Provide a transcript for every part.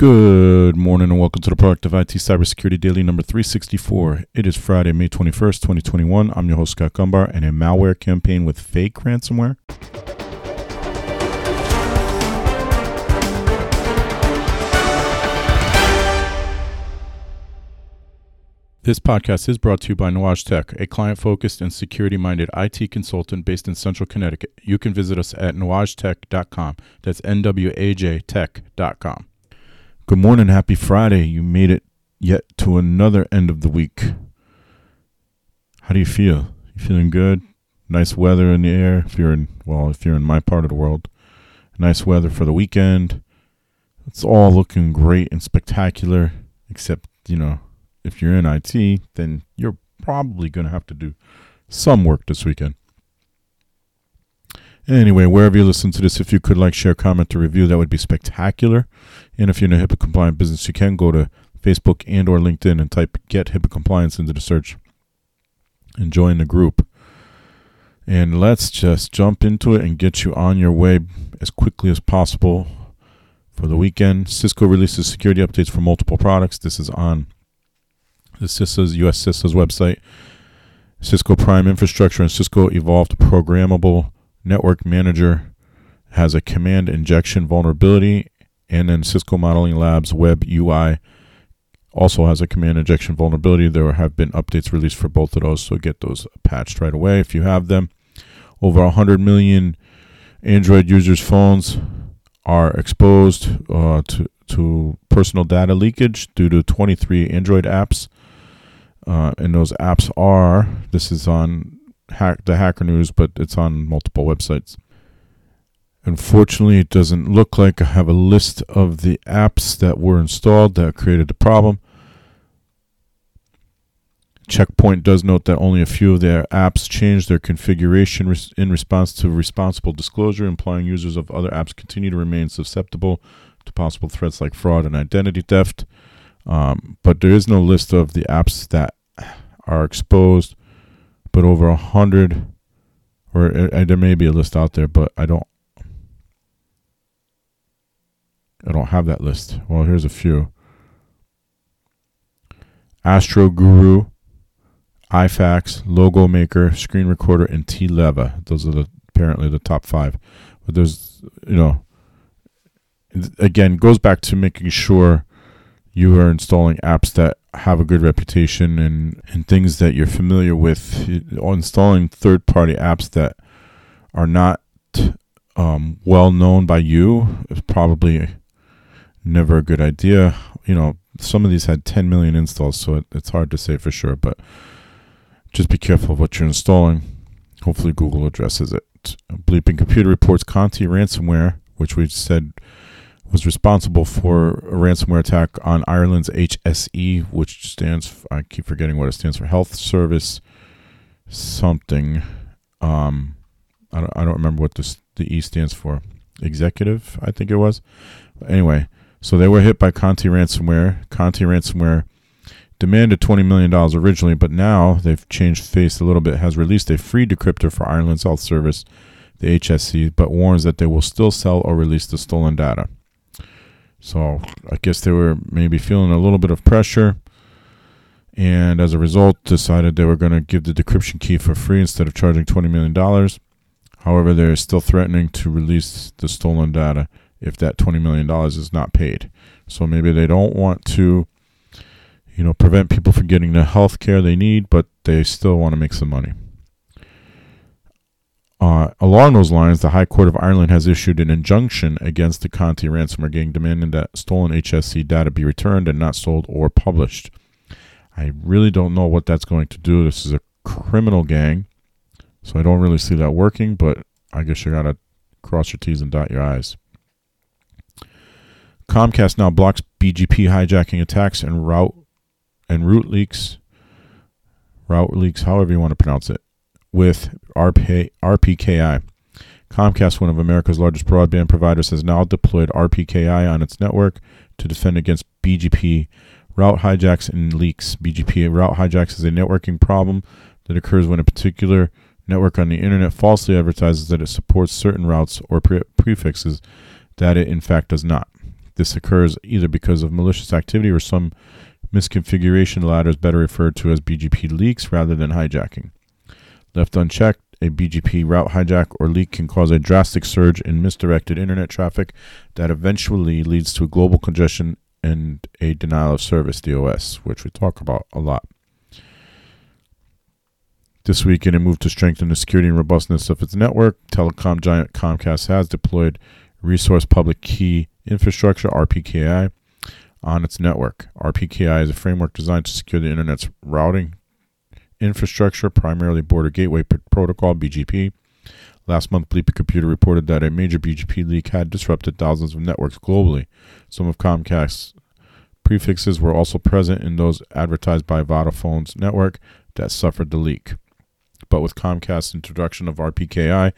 Good morning and welcome to the Productive IT Cybersecurity Daily number 364. It is Friday, May 21st, 2021. I'm your host, Scott Gumbar, and a malware campaign with fake ransomware. This podcast is brought to you by Nuage Tech, a client focused and security minded IT consultant based in central Connecticut. You can visit us at nuagetech.com. That's N W A J tech.com. Good morning. Happy Friday. You made it yet to another end of the week. How do you feel? You feeling good? Nice weather in the air. If you're in, well, if you're in my part of the world, nice weather for the weekend. It's all looking great and spectacular, except, you know, if you're in IT, then you're probably going to have to do some work this weekend. Anyway, wherever you listen to this, if you could like, share, comment, or review, that would be spectacular. And if you're in a HIPAA compliant business, you can go to Facebook and or LinkedIn and type get HIPAA compliance into the search and join the group. And let's just jump into it and get you on your way as quickly as possible for the weekend. Cisco releases security updates for multiple products. This is on the CISA's US CISA's website. Cisco Prime Infrastructure and Cisco Evolved Programmable Network Manager has a command injection vulnerability, and then Cisco Modeling Labs Web UI also has a command injection vulnerability. There have been updates released for both of those, so get those patched right away if you have them. Over 100 million Android users' phones are exposed uh, to, to personal data leakage due to 23 Android apps. Uh, and those apps are this is on hack the Hacker News, but it's on multiple websites. Unfortunately, it doesn't look like I have a list of the apps that were installed that created the problem. Checkpoint does note that only a few of their apps changed their configuration res- in response to responsible disclosure, implying users of other apps continue to remain susceptible to possible threats like fraud and identity theft. Um, but there is no list of the apps that are exposed, but over a hundred, or uh, there may be a list out there, but I don't, I don't have that list. Well, here's a few: Astro Guru, iFax, Logo Maker, Screen Recorder, and T-Leva. Those are the apparently the top five. But there's, you know, again goes back to making sure you are installing apps that have a good reputation and, and things that you're familiar with. Installing third party apps that are not um, well known by you is probably never a good idea. You know, some of these had 10 million installs, so it, it's hard to say for sure, but just be careful of what you're installing. Hopefully, Google addresses it. Bleeping Computer reports Conti ransomware, which we said was responsible for a ransomware attack on Ireland's HSE, which stands, I keep forgetting what it stands for, Health Service something. Um, I don't, I don't remember what this, the E stands for. Executive, I think it was. Anyway, so they were hit by Conti ransomware. Conti ransomware demanded $20 million originally, but now they've changed face a little bit, has released a free decryptor for Ireland's health service, the HSE, but warns that they will still sell or release the stolen data. So I guess they were maybe feeling a little bit of pressure, and as a result, decided they were going to give the decryption key for free instead of charging twenty million dollars. However, they're still threatening to release the stolen data if that twenty million dollars is not paid. So maybe they don't want to, you know, prevent people from getting the health care they need, but they still want to make some money. Along those lines, the High Court of Ireland has issued an injunction against the Conti ransomware gang, demanding that stolen HSE data be returned and not sold or published. I really don't know what that's going to do. This is a criminal gang, so I don't really see that working, but I guess you gotta cross your T's and dot your I's. Comcast now blocks BGP hijacking attacks and route and route leaks, route leaks, however you want to pronounce it with RP, RPKI. Comcast, one of America's largest broadband providers, has now deployed RPKI on its network to defend against BGP route hijacks and leaks. BGP route hijacks is a networking problem that occurs when a particular network on the internet falsely advertises that it supports certain routes or pre- prefixes that it in fact does not. This occurs either because of malicious activity or some misconfiguration. The latter is better referred to as BGP leaks rather than hijacking. Left unchecked, a BGP route hijack or leak can cause a drastic surge in misdirected internet traffic that eventually leads to global congestion and a denial of service DOS, which we talk about a lot. This week, in a move to strengthen the security and robustness of its network, telecom giant Comcast has deployed Resource Public Key Infrastructure (RPKI) on its network. RPKI is a framework designed to secure the internet's routing infrastructure, primarily Border Gateway Protocol (BGP). Last month, Bleeping Computer reported that a major BGP leak had disrupted thousands of networks globally. Some of Comcast's prefixes were also present in those advertised by Vodafone's network that suffered the leak. But with Comcast's introduction of RPKI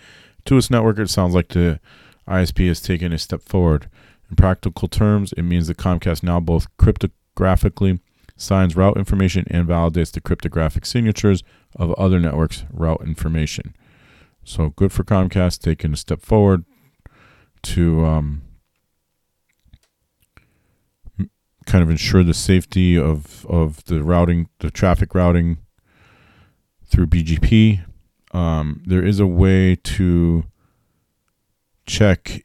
to its network, it sounds like the ISP has taken a step forward. In practical terms, it means that Comcast now both cryptographically signs route information and validates the cryptographic signatures of other networks' route information. So good for Comcast taking a step forward to um, kind of ensure the safety of of the routing, the traffic routing through BGP. Um, there is a way to check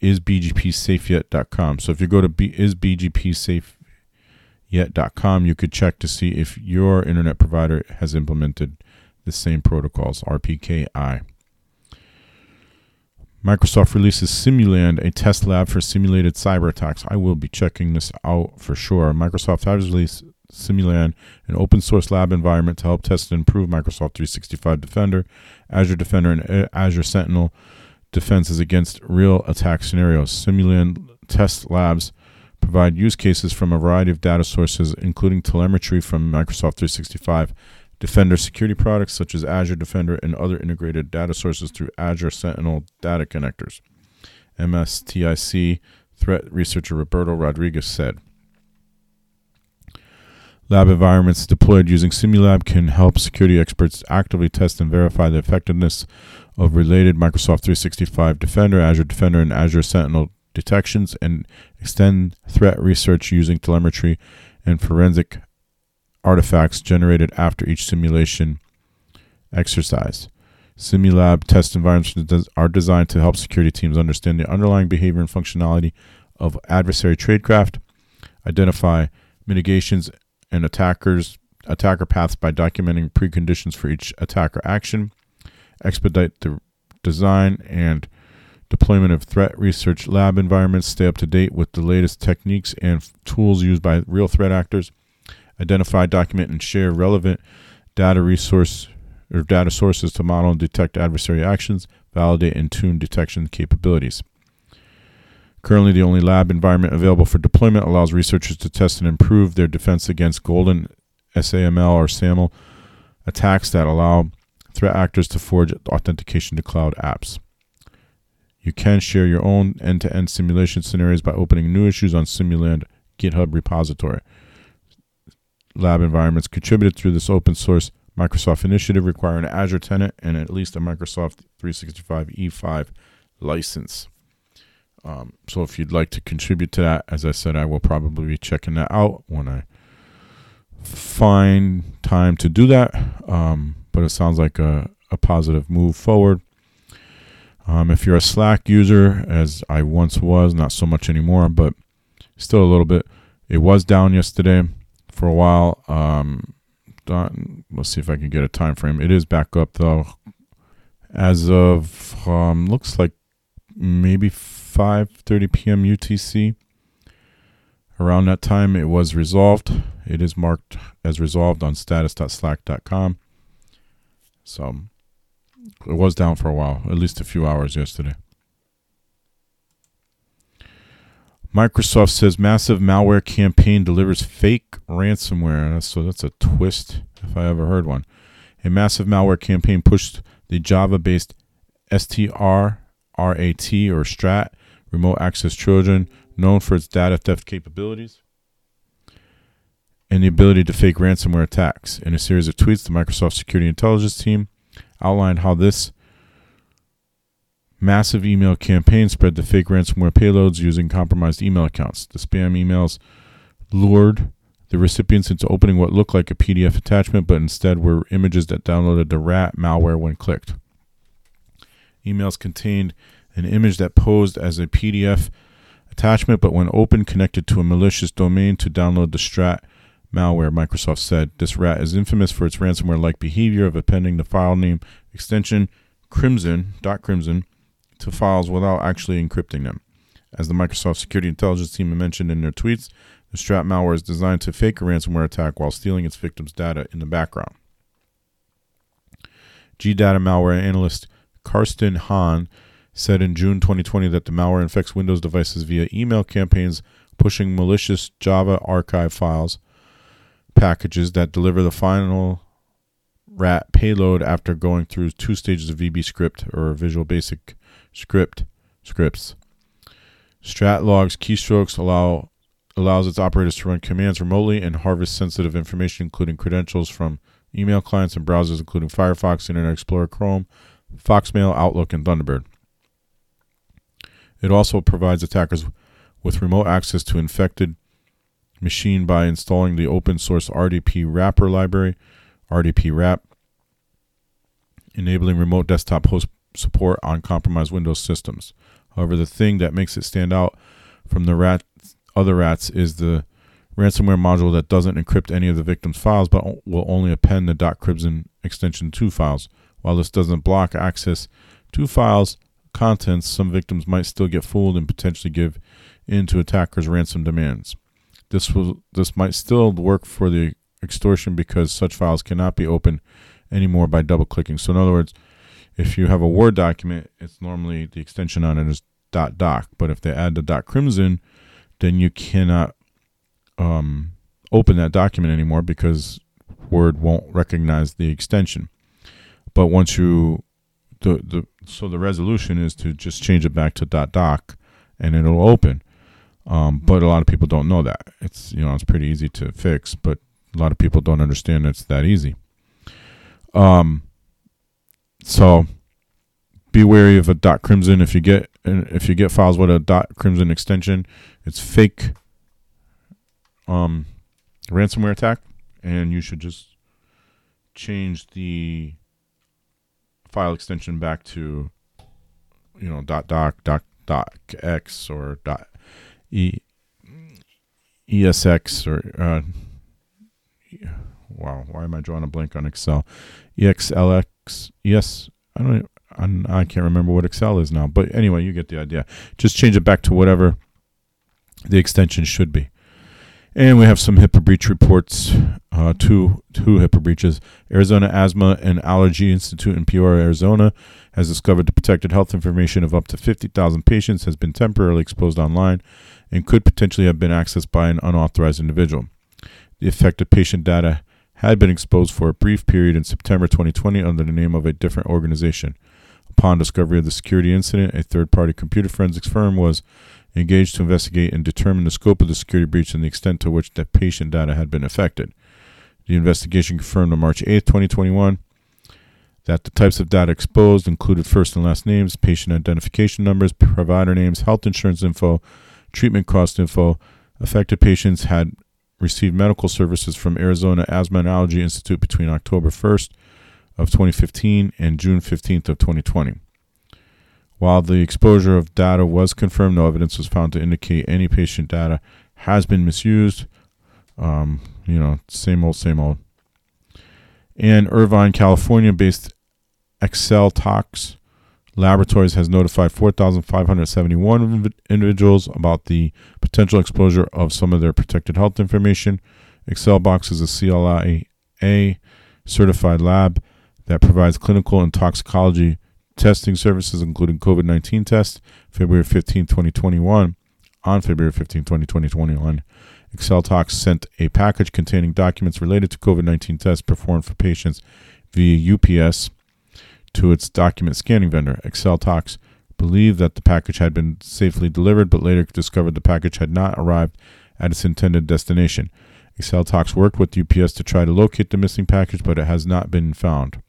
is. So if you go to B, is BGP safe yet.com, you could check to see if your internet provider has implemented the same protocols, RPKI. Microsoft releases Simuland, a test lab for simulated cyber attacks. I will be checking this out for sure. Microsoft has released Simuland, an open source lab environment to help test and improve Microsoft 365 Defender, Azure Defender, and uh, Azure Sentinel defenses against real attack scenarios. Simuland test labs provide use cases from a variety of data sources, including telemetry from Microsoft 365 Defender security products such as Azure Defender and other integrated data sources through Azure Sentinel data connectors. MSTIC threat researcher Roberto Rodriguez said. Lab environments deployed using Simuland can help security experts actively test and verify the effectiveness of related Microsoft 365 Defender, Azure Defender, and Azure Sentinel detections and extend threat research using telemetry and forensic artifacts generated after each simulation exercise. Simuland test environments are designed to help security teams understand the underlying behavior and functionality of adversary tradecraft, identify mitigations and attackers attacker paths by documenting preconditions for each attacker action, expedite the design and deployment of threat research lab environments, stay up to date with the latest techniques and tools used by real threat actors, identify, document, and share relevant data resource or data sources to model and detect adversary actions, validate and tune detection capabilities. Currently, the only lab environment available for deployment allows researchers to test and improve their defense against golden SAML or SAML attacks that allow threat actors to forge authentication to cloud apps. You can share your own end to end simulation scenarios by opening new issues on Simuland GitHub repository lab environments contributed through this open source Microsoft initiative require an Azure tenant and at least a Microsoft 365 E5 license. Um, so if you'd like to contribute to that, as I said, I will probably be checking that out when I find time to do that. Um, but it sounds like a, a positive move forward. Um, if you're a Slack user, as I once was, not so much anymore, but still a little bit, it was down yesterday for a while. Um, let's see if I can get a time frame. It is back up though. As of um, looks like maybe 5:30 p.m. UTC. Around that time, it was resolved. It is marked as resolved on status.slack.com. So it was down for a while, at least a few hours yesterday. Microsoft says massive malware campaign delivers fake ransomware. So that's a twist if I ever heard one. A massive malware campaign pushed the Java based STRRAT or STRAT remote access Trojan, known for its data theft capabilities and the ability to fake ransomware attacks. In a series of tweets, the Microsoft Security Intelligence team outlined how this Massive email campaign spread the fake ransomware payloads using compromised email accounts. The spam emails lured the recipients into opening what looked like a PDF attachment, but instead were images that downloaded the rat malware when clicked. Emails contained an image that posed as a PDF attachment, but when opened, connected to a malicious domain to download the Strat malware, Microsoft said. This rat is infamous for its ransomware like behavior of appending the file name extension crimson, crimson, to files without actually encrypting them. As the Microsoft Security Intelligence team mentioned in their tweets, the Strat malware is designed to fake a ransomware attack while stealing its victims' data in the background. GData malware analyst Karsten Hahn said in June 2020 that the malware infects Windows devices via email campaigns pushing malicious Java archive files packages that deliver the final rat payload after going through two stages of VB script or Visual Basic script scripts. Strat logs keystrokes allow allows its operators to run commands remotely and harvest sensitive information, including credentials from email clients and browsers, including Firefox, Internet Explorer, Chrome, Foxmail, Outlook, and Thunderbird. It also provides attackers with remote access to infected machine by installing the open source RDP wrapper library, RDP wrap, enabling remote desktop host support on compromised Windows systems. However, the thing that makes it stand out from the rat, other rats is the ransomware module that doesn't encrypt any of the victim's files but will only append the .crimson extension to files. While this doesn't block access to files contents, some victims might still get fooled and potentially give in to attackers' ransom demands. This will this might still work for the extortion because such files cannot be opened anymore by double clicking. So in other words, if you have a Word document, it's normally the extension on it is dot .doc, but if they add the dot .crimson, then you cannot um, open that document anymore because Word won't recognize the extension. But once you the the so the resolution is to just change it back to dot .doc and it'll open. Um, but a lot of people don't know that. It's you know it's pretty easy to fix, but a lot of people don't understand it's that easy. Um, so be wary of a dot crimson if you get if you get files with a dot crimson extension, it's fake um, ransomware attack, and you should just change the file extension back to you know dot doc dot doc x or dot e esx or uh, wow why am i drawing a blank on excel? Exlx yes i don't i can not remember what excel is now but anyway you get the idea. Just change it back to whatever the extension should be. And we have some HIPAA breach reports, uh, two, two HIPAA breaches. Arizona Asthma and Allergy Institute in Peoria, Arizona has discovered the protected health information of up to 50,000 patients has been temporarily exposed online and could potentially have been accessed by an unauthorized individual. The affected patient data had been exposed for a brief period in September 2020 under the name of a different organization. Upon discovery of the security incident, a third party computer forensics firm was engaged to investigate and determine the scope of the security breach and the extent to which the patient data had been affected. The investigation confirmed on March 8, 2021, that the types of data exposed included first and last names, patient identification numbers, provider names, health insurance info, treatment cost info. Affected patients had received medical services from Arizona Asthma and Allergy Institute between October 1st of 2015 and June 15th of 2020. While the exposure of data was confirmed, no evidence was found to indicate any patient data has been misused. Um, you know, same old, same old. And Irvine, California based Excel Tox Laboratories has notified 4,571 individuals about the potential exposure of some of their protected health information. Excel Tox is a CLIA certified lab that provides clinical and toxicology testing services, including COVID 19 tests, February 15, 2021. On February 15, 2021, Excel Tox sent a package containing documents related to COVID 19 tests performed for patients via UPS to its document scanning vendor. Excel Tox believed that the package had been safely delivered, but later discovered the package had not arrived at its intended destination. Excel Tox worked with UPS to try to locate the missing package, but it has not been found.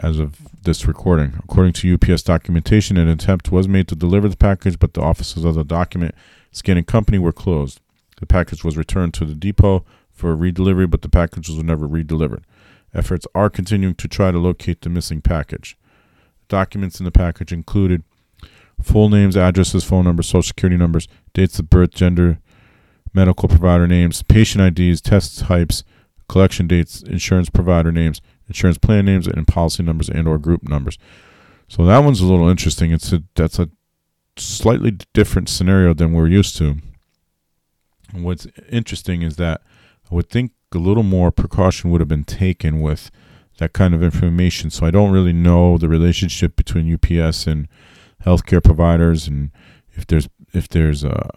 as of this recording. According to UPS documentation, an attempt was made to deliver the package, but the offices of the document scanning company were closed. The package was returned to the depot for redelivery, but the package was never redelivered. Efforts are continuing to try to locate the missing package. Documents in the package included full names, addresses, phone numbers, social security numbers, dates of birth, gender, medical provider names, patient IDs, test types, collection dates, insurance provider names, insurance plan names, and policy numbers and or group numbers. So that one's a little interesting. It's a that's a slightly different scenario than we're used to. What's interesting is that I would think a little more precaution would have been taken with that kind of information. So I don't really know the relationship between UPS and healthcare providers, and if there's if there's a,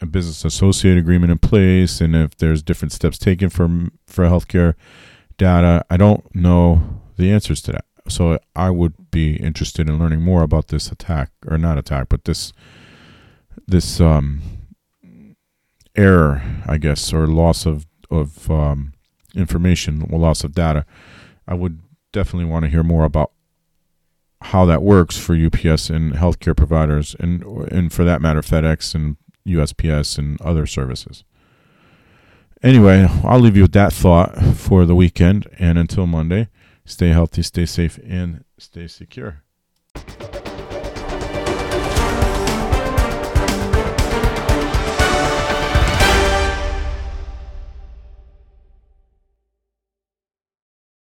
a business associate agreement in place, and if there's different steps taken for for healthcare data. I don't know the answers to that. So I would be interested in learning more about this attack, or not attack, but this this um, error, I guess, or loss of of um, information, or loss of data. I would definitely want to hear more about how that works for UPS and healthcare providers, and and for that matter, FedEx and USPS and other services. Anyway, I'll leave you with that thought for the weekend, and until Monday, stay healthy, stay safe, and stay secure.